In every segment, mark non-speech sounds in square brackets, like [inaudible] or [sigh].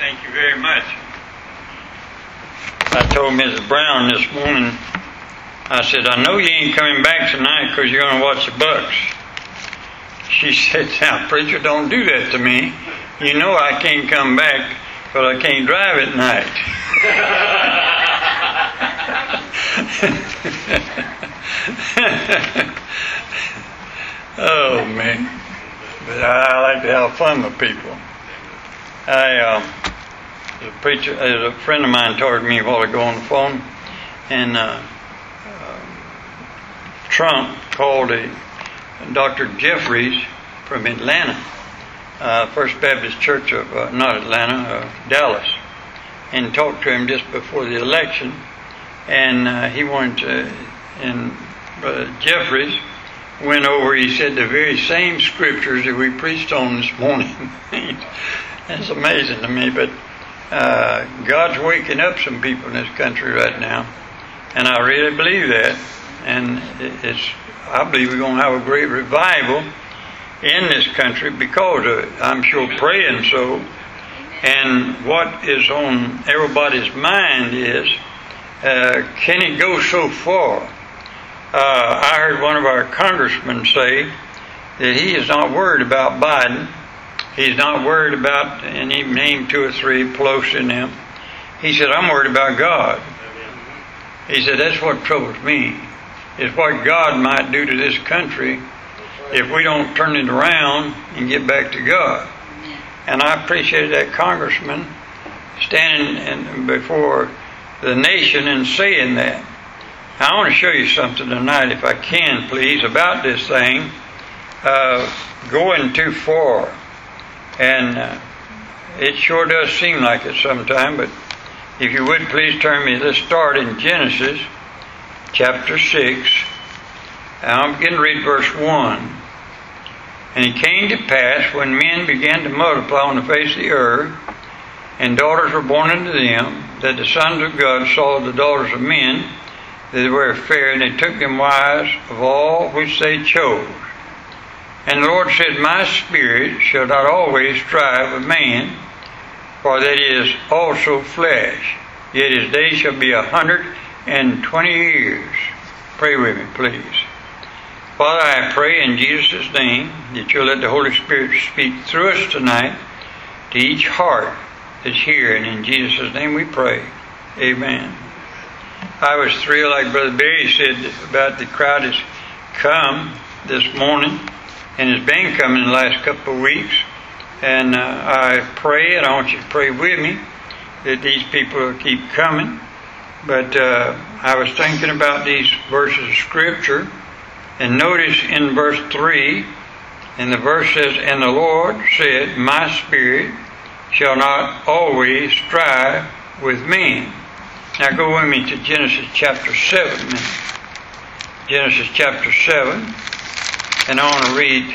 Thank you very much. I told Mrs. Brown this morning, I said, I know you ain't coming back tonight because you're going to watch the Bucks. She [laughs] said, now, preacher, don't do that to me. You know I can't come back but I can't drive at night. [laughs] oh, man. But I like to have fun with people. I, uh, a preacher, a friend of mine told me a while ago on the phone, and uh, uh, Trump called a Dr. Jeffress from Atlanta, uh, First Baptist Church of uh, not Atlanta, uh, Dallas, and talked to him just before the election, and uh, he wanted to, and Jeffress went over, he said, the very same scriptures that we preached on this morning. [laughs] It's amazing to me, but uh, God's waking up some people in this country right now, and I really believe that. And it's, I believe we're going to have a great revival in this country because of it. I'm sure praying so. And what is on everybody's mind is, uh, can it go so far? Uh, I heard one of our congressmen say that he is not worried about Biden. He's not worried about, and he named two or three Pelosi in them. He said, I'm worried about God. He said, that's what troubles me, is what God might do to this country if we don't turn it around and get back to God. And I appreciate that congressman standing before the nation and saying that. I want to show you something tonight, if I can, please, about this thing uh, going too far. And uh, it sure does seem like it sometimes, but if you would please turn me, let's start in Genesis chapter 6. And I'm going to read verse 1. And it came to pass when men began to multiply on the face of the earth, and daughters were born unto them, that the sons of God saw the daughters of men that they were fair, and they took them wives of all which they chose. And the Lord said, My spirit shall not always strive with man, for that is also flesh, yet his days shall be a hundred and twenty years. Pray with me, please. Father, I pray in Jesus' name that you'll let the Holy Spirit speak through us tonight to each heart that's here, and in Jesus' name we pray. Amen. I was thrilled, like Brother Barry said, about the crowd that's come this morning and it's been coming the last couple of weeks. And uh, I pray, and I want you to pray with me, that these people keep coming. But uh, I was thinking about these verses of Scripture, and notice in verse 3, and the verse says, And the Lord said, My spirit shall not always strive with men now go with me to Genesis chapter 7. Genesis chapter 7. And I want to read,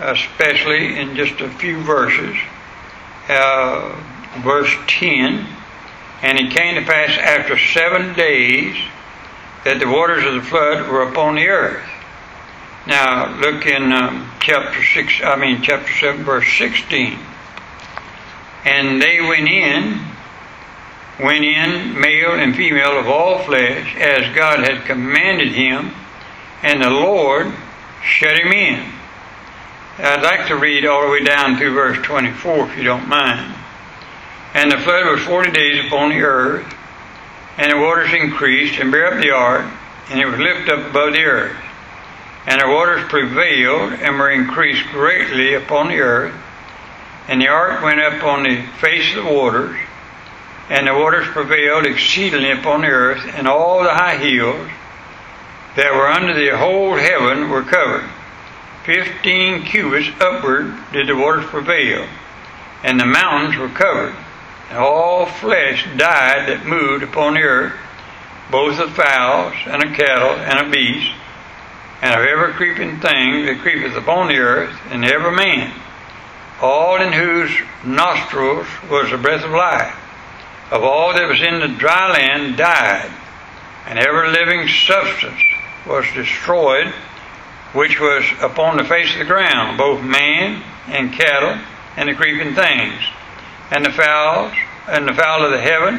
especially in just a few verses, uh, verse 10. And it came to pass after seven days that the waters of the flood were upon the earth. Now look in um, chapter 6, I mean chapter 7, verse 16. And they went in went in, male and female of all flesh, as God had commanded him, and the Lord shut him in. I'd like to read all the way down to verse 24, if you don't mind. And the flood was forty days upon the earth, and the waters increased and bare up the ark, and it was lifted up above the earth. And the waters prevailed and were increased greatly upon the earth, and the ark went up on the face of the waters, and the waters prevailed exceedingly upon the earth, and all the high hills that were under the whole heaven were covered. Fifteen cubits upward did the waters prevail, and the mountains were covered. And all flesh died that moved upon the earth, both of fowls, and of cattle, and of beasts, and of every creeping thing that creepeth upon the earth, and every man, all in whose nostrils was the breath of life of all that was in the dry land died, and every living substance was destroyed which was upon the face of the ground, both man and cattle and the creeping things. and the fowls, and the fowl of the heaven,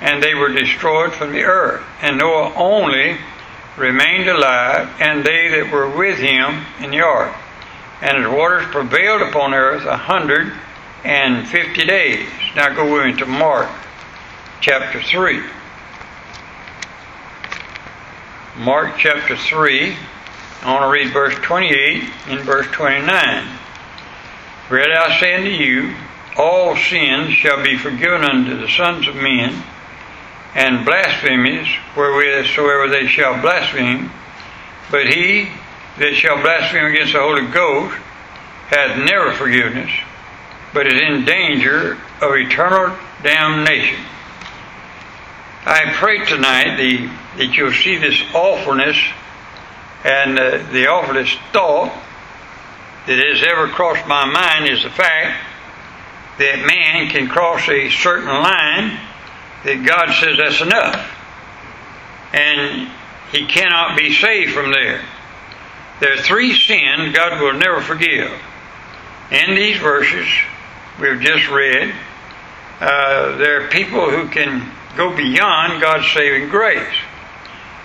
and they were destroyed from the earth. And Noah only remained alive, and they that were with him in the ark. And his waters prevailed upon earth a hundred and fifty days. Now go into Mark chapter 3. Mark chapter 3. I want to read verse 28 and verse 29. Read I say unto you, all sins shall be forgiven unto the sons of men, and blasphemies wherewithsoever they shall blaspheme. But he that shall blaspheme against the Holy Ghost hath never forgiveness, but is in danger of eternal damnation. I pray tonight the, that you'll see this awfulness and uh, the awfulest thought that has ever crossed my mind is the fact that man can cross a certain line that God says that's enough. And he cannot be saved from there. There are three sins God will never forgive. In these verses we've just read, uh, there are people who can go beyond God's saving grace.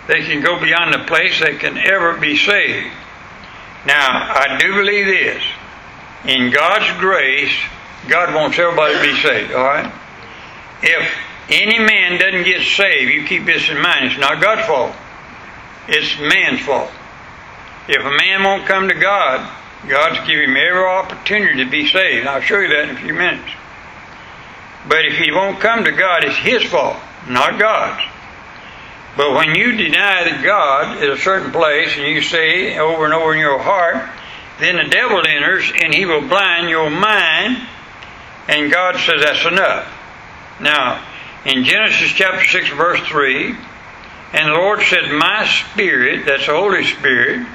They can go beyond the place they can ever be saved. Now, I do believe this. In God's grace, God wants everybody to be saved, all right? If any man doesn't get saved, you keep this in mind, it's not God's fault. It's man's fault. If a man won't come to God, God's giving him every opportunity to be saved. I'll show you that in a few minutes. But if he won't come to God, it's his fault, not God's. But when you deny that God is a certain place and you say over and over in your heart, then the devil enters and he will blind your mind, and God says that's enough. Now, in Genesis chapter 6, verse 3, and the Lord said, My spirit, that's the Holy Spirit,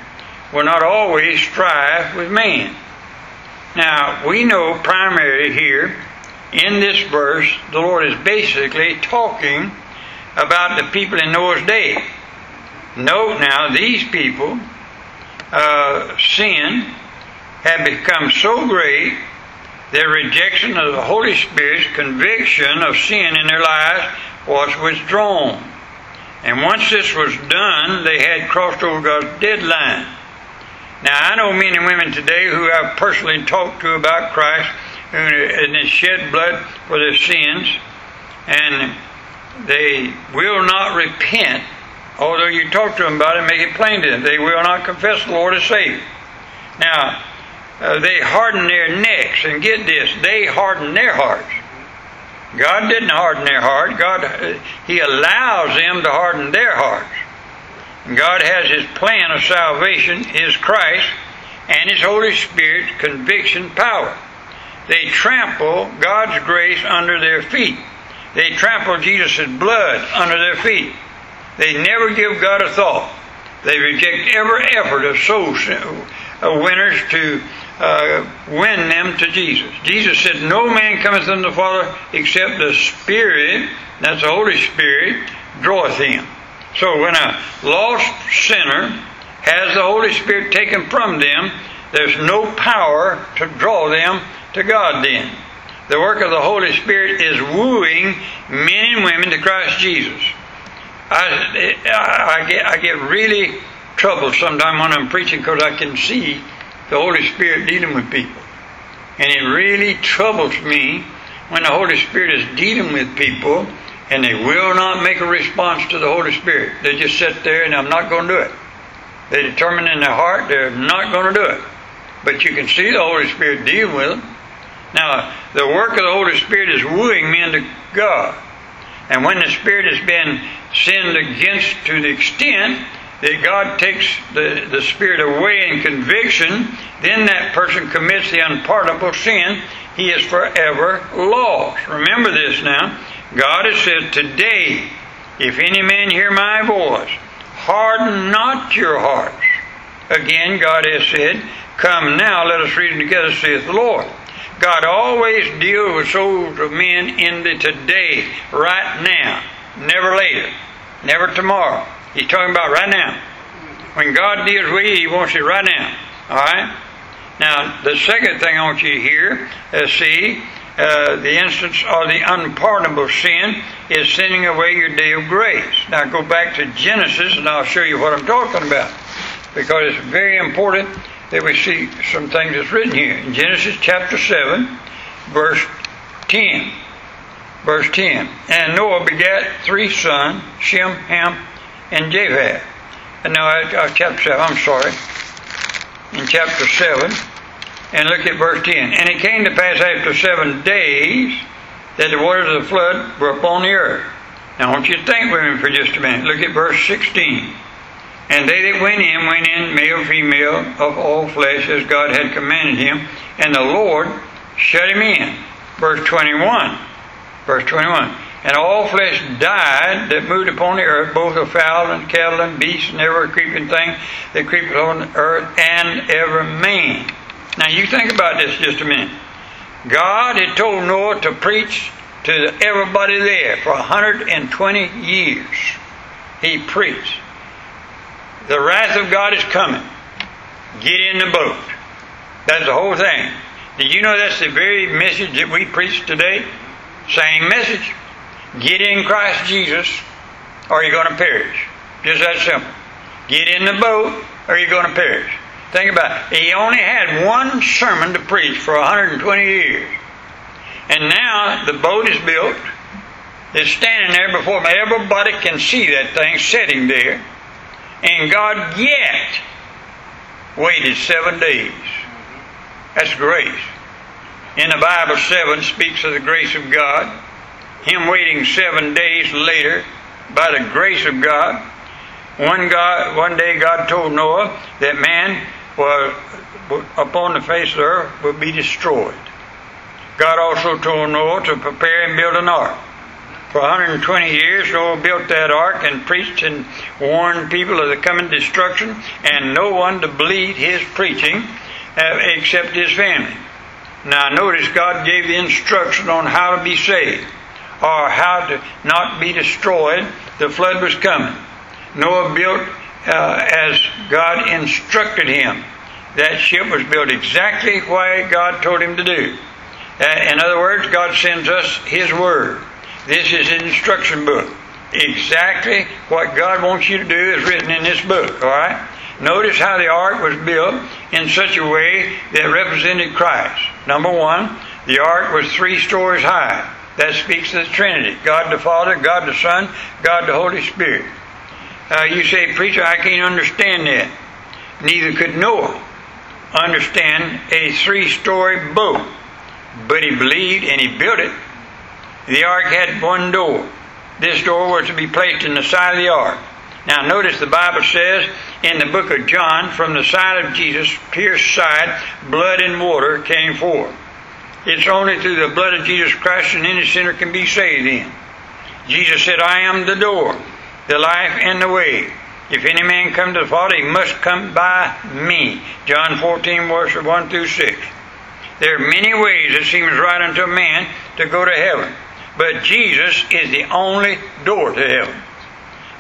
will not always strive with man. Now, we know primarily here in this verse, the Lord is basically talking about the people in Noah's day. Note now, these people, uh, sin had become so great, their rejection of the Holy Spirit's conviction of sin in their lives was withdrawn. And once this was done, they had crossed over God's deadline. Now, I know men and women today who I've personally talked to about Christ and has shed blood for their sins, and they will not repent, although you talk to them about it, make it plain to them. They will not confess the Lord as Savior. Now, uh, they harden their necks, and get this, they harden their hearts. God didn't harden their heart. God, uh, He allows them to harden their hearts. God has His plan of salvation, His Christ, and His Holy Spirit's conviction power. They trample God's grace under their feet. They trample Jesus' blood under their feet. They never give God a thought. They reject every effort of soul winners to uh, win them to Jesus. Jesus said, No man cometh unto the Father except the Spirit, that's the Holy Spirit, draweth him. So when a lost sinner has the Holy Spirit taken from them, there's no power to draw them to God then. The work of the Holy Spirit is wooing men and women to Christ Jesus. I, I, get, I get really troubled sometimes when I'm preaching because I can see the Holy Spirit dealing with people. And it really troubles me when the Holy Spirit is dealing with people and they will not make a response to the Holy Spirit. They just sit there and I'm not going to do it. They determine in their heart they're not going to do it. But you can see the Holy Spirit dealing with them. Now, the work of the Holy Spirit is wooing men to God. And when the Spirit has been sinned against to the extent that God takes the, the Spirit away in conviction, then that person commits the unpardonable sin. He is forever lost. Remember this now. God has said, Today, if any man hear my voice, harden not your hearts. Again, God has said, Come now, let us read together, saith the Lord. God always deals with souls of men in the today, right now, never later, never tomorrow. He's talking about right now. When God deals with you, He wants it right now. All right? Now, the second thing I want you to hear, uh, see, uh, the instance of the unpardonable sin is sending away your day of grace. Now go back to Genesis and I'll show you what I'm talking about because it's very important that we see some things that's written here. In Genesis chapter 7, verse 10. Verse 10. And Noah begat three sons, Shem, Ham, and Japheth. And now, uh, chapter 7, I'm sorry. In chapter 7, and look at verse 10. And it came to pass after seven days that the waters of the flood were upon the earth. Now, I want you to think with me for just a minute. Look at verse 16. And they that went in, went in male, female, of all flesh, as God had commanded him. And the Lord shut him in. Verse 21. Verse 21. And all flesh died that moved upon the earth, both of fowl and cattle and beasts and every creeping thing that creepeth on the earth, and every man. Now you think about this just a minute. God had told Noah to preach to everybody there for 120 years. He preached. The wrath of God is coming. Get in the boat. That's the whole thing. Did you know that's the very message that we preach today? Same message. Get in Christ Jesus or you're going to perish. Just that simple. Get in the boat or you're going to perish. Think about it. He only had one sermon to preach for 120 years. And now the boat is built. It's standing there before. Everybody can see that thing sitting there. And God yet waited seven days. That's grace. In the Bible, seven speaks of the grace of God. Him waiting seven days later by the grace of God. One God, one day God told Noah that man was upon the face of the earth would be destroyed. God also told Noah to prepare and build an ark. For 120 years, Noah built that ark and preached and warned people of the coming destruction, and no one to believe his preaching uh, except his family. Now, notice God gave the instruction on how to be saved or how to not be destroyed. The flood was coming. Noah built uh, as God instructed him. That ship was built exactly why God told him to do. Uh, in other words, God sends us His Word. This is an instruction book. Exactly what God wants you to do is written in this book, alright? Notice how the ark was built in such a way that represented Christ. Number one, the ark was three stories high. That speaks of the Trinity God the Father, God the Son, God the Holy Spirit. Uh, you say, Preacher, I can't understand that. Neither could Noah understand a three story boat. But he believed and he built it. The ark had one door. This door was to be placed in the side of the ark. Now, notice the Bible says in the book of John, from the side of Jesus, pierced side, blood and water came forth. It's only through the blood of Jesus Christ that any sinner can be saved in. Jesus said, I am the door the life and the way. If any man come to the Father, he must come by me. John 14, verses 1 through 6. There are many ways it seems right unto a man to go to heaven, but Jesus is the only door to heaven.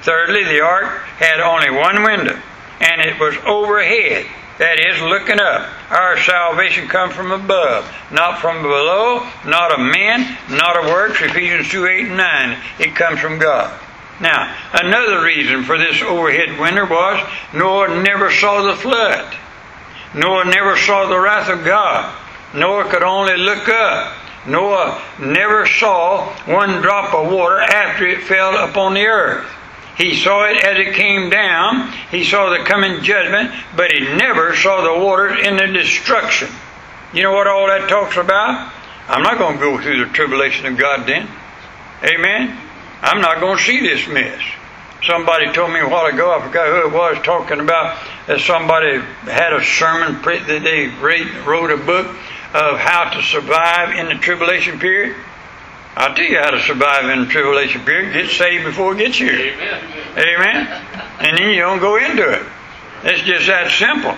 Thirdly, the ark had only one window, and it was overhead. That is, looking up. Our salvation comes from above, not from below, not of men, not of works. Ephesians 2 8 and 9. It comes from God. Now, another reason for this overhead window was Noah never saw the flood. Noah never saw the wrath of God. Noah could only look up. Noah never saw one drop of water after it fell upon the earth. He saw it as it came down. He saw the coming judgment, but he never saw the waters in the destruction. You know what all that talks about? I'm not going to go through the tribulation of God then. Amen? I'm not going to see this mess. Somebody told me a while ago, I forgot who it was, talking about that somebody had a sermon that they wrote a book of how to survive in the tribulation period. I'll tell you how to survive in the tribulation period. Get saved before it gets here. Amen. Amen. And then you don't go into it. It's just that simple.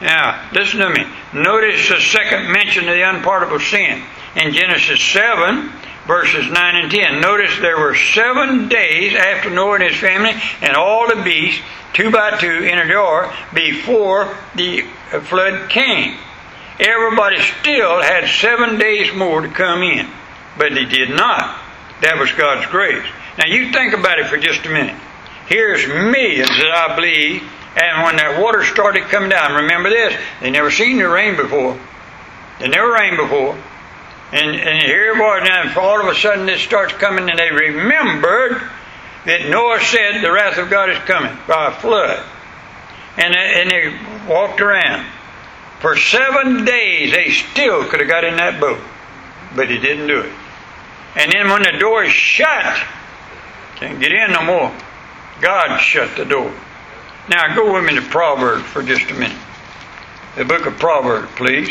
Now, listen to me. Notice the second mention of the unpardonable sin. In Genesis 7, verses 9 and 10. Notice there were seven days after Noah and his family and all the beasts, two by two, in a jar before the flood came. Everybody still had seven days more to come in. But they did not. That was God's grace. Now you think about it for just a minute. Here's millions that I believe, and when that water started coming down, remember this, they never seen the rain before. They never rained before. And, and here it was now, and all of a sudden it starts coming, and they remembered that Noah said the wrath of God is coming by a flood. And, and they walked around. For seven days, they still could have got in that boat, but they didn't do it. And then when the door is shut, can't get in no more. God shut the door. Now go with me to Proverbs for just a minute. The book of Proverbs, please.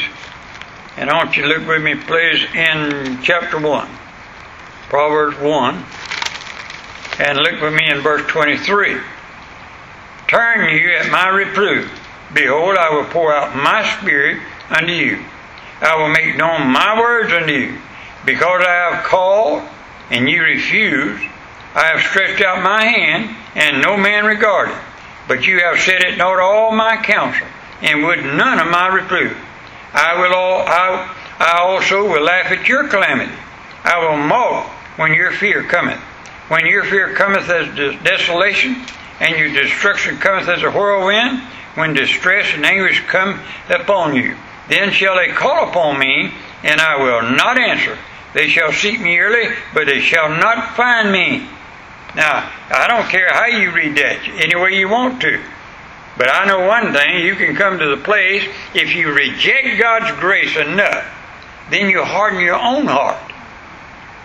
And I want you to look with me, please, in chapter 1. Proverbs 1. And look with me in verse 23. Turn you at my reproof. Behold, I will pour out my spirit unto you. I will make known my words unto you. Because I have called, and you refuse, I have stretched out my hand, and no man regarded. But you have set at naught all my counsel, and would none of my reproof. I will all, I, I also will laugh at your calamity. I will mock when your fear cometh. When your fear cometh as desolation, and your destruction cometh as a whirlwind, when distress and anguish come upon you, then shall they call upon me, and I will not answer. They shall seek me early, but they shall not find me. Now, I don't care how you read that, any way you want to. But I know one thing, you can come to the place, if you reject God's grace enough, then you harden your own heart.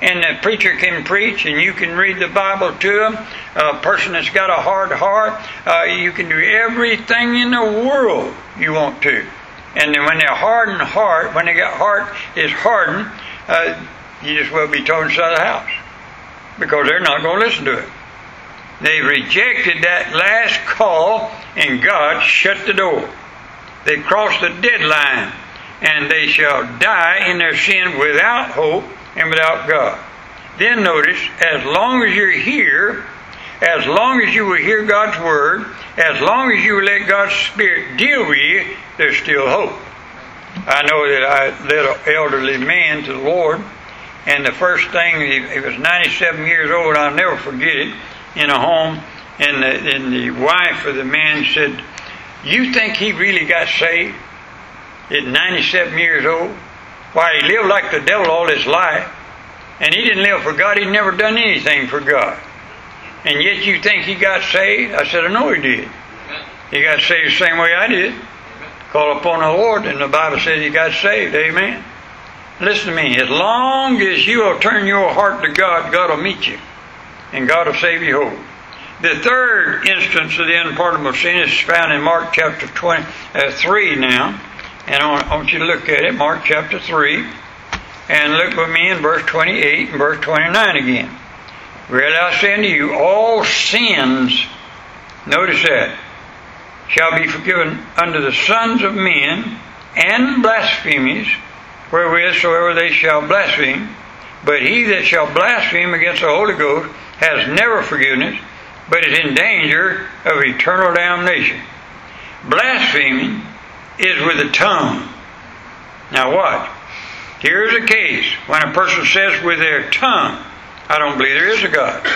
And the preacher can preach, and you can read the Bible to them. A person that's got a hard heart, uh, you can do everything in the world you want to. And then when their hardened heart, when they got heart is hardened, uh, you just will be told inside the house because they're not going to listen to it. They rejected that last call, and God shut the door. They crossed the deadline, and they shall die in their sin without hope and without God. Then notice, as long as you're here, as long as you will hear God's word, as long as you let God's Spirit deal with you, there's still hope. I know that I led an elderly man to the Lord, and the first thing, he, he was 97 years old, I'll never forget it, in a home, and the, and the wife of the man said, You think he really got saved at 97 years old? Why, he lived like the devil all his life, and he didn't live for God, he'd never done anything for God. And yet you think he got saved? I said, I know he did. He got saved the same way I did. Call upon the Lord, and the Bible says he got saved. Amen. Listen to me. As long as you will turn your heart to God, God will meet you. And God will save you whole. The third instance of the unpardonable sin is found in Mark chapter 20, uh, 3 now. And I want you to look at it, Mark chapter 3. And look with me in verse 28 and verse 29 again. Really I say unto you, all sins, notice that, shall be forgiven unto the sons of men and blasphemies wherewith soever they shall blaspheme. But he that shall blaspheme against the Holy Ghost has never forgiveness, but is in danger of eternal damnation. Blaspheming is with the tongue. Now what? Here's a case when a person says with their tongue, I don't believe there is a God.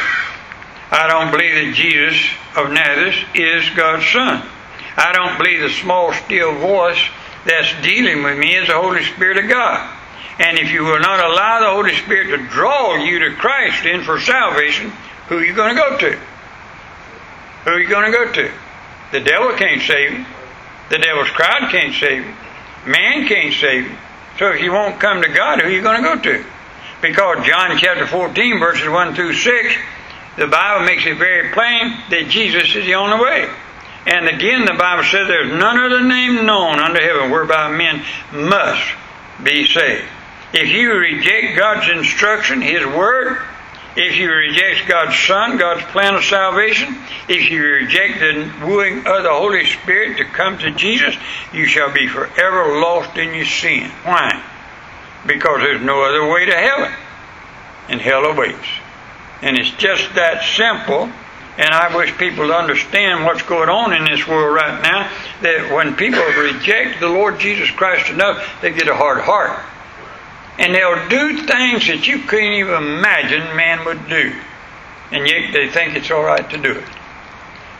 I don't believe that Jesus of Nazareth is God's Son. I don't believe the small, still voice that's dealing with me is the Holy Spirit of God. And if you will not allow the Holy Spirit to draw you to Christ in for salvation, who are you going to go to? Who are you going to go to? The devil can't save you. The devil's crowd can't save you. Man can't save you. So if you won't come to God, who are you going to go to? Because John chapter 14, verses 1 through 6, the Bible makes it very plain that Jesus is the only way. And again, the Bible says there's none other name known under heaven whereby men must be saved. If you reject God's instruction, His Word, if you reject God's Son, God's plan of salvation, if you reject the wooing of the Holy Spirit to come to Jesus, you shall be forever lost in your sin. Why? Because there's no other way to heaven. And hell awaits. And it's just that simple And I wish people to understand what's going on in this world right now. That when people reject the Lord Jesus Christ enough, they get a hard heart. And they'll do things that you couldn't even imagine man would do. And yet they think it's all right to do it.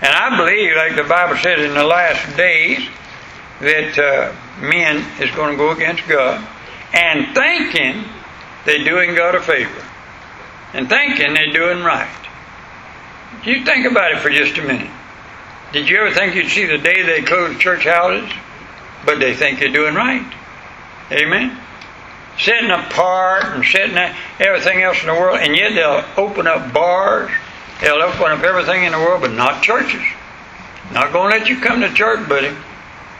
And I believe, like the Bible says in the last days, that uh, men is going to go against God and thinking they're doing God a favor and thinking they're doing right. You think about it for just a minute. Did you ever think you'd see the day they close church houses? But they think they're doing right. Amen? Setting apart and setting everything else in the world, and yet they'll open up bars, they'll open up everything in the world, but not churches. Not going to let you come to church, buddy.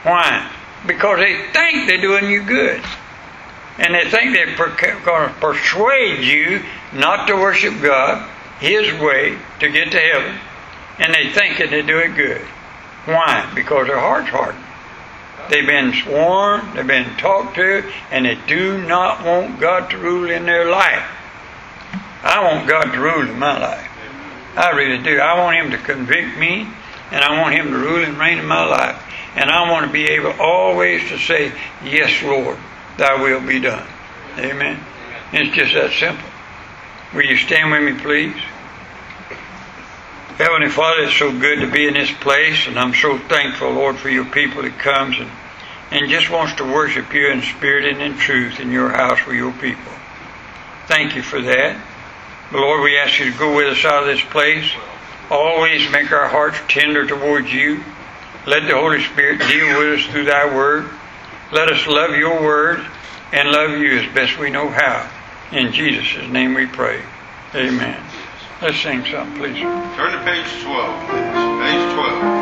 Why? Because they think they're doing you good. And they think they're going to persuade you not to worship God His way to get to heaven. And they think that they do it good. Why? Because their heart's hardened. They've been sworn, they've been talked to, and they do not want God to rule in their life. I want God to rule in my life. I really do. I want Him to convict me, and I want Him to rule and reign in my life. And I want to be able always to say, Yes, Lord, thy will be done. Amen. It's just that simple. Will you stand with me, please? Heavenly Father, it's so good to be in this place, and I'm so thankful, Lord, for your people that comes and, and just wants to worship you in spirit and in truth in your house with your people. Thank you for that. But Lord, we ask you to go with us out of this place. Always make our hearts tender towards you. Let the Holy Spirit deal with us through thy word. Let us love your word and love you as best we know how. In Jesus' name we pray. Amen. Let's sing something, please. Turn to page 12, please. Page 12.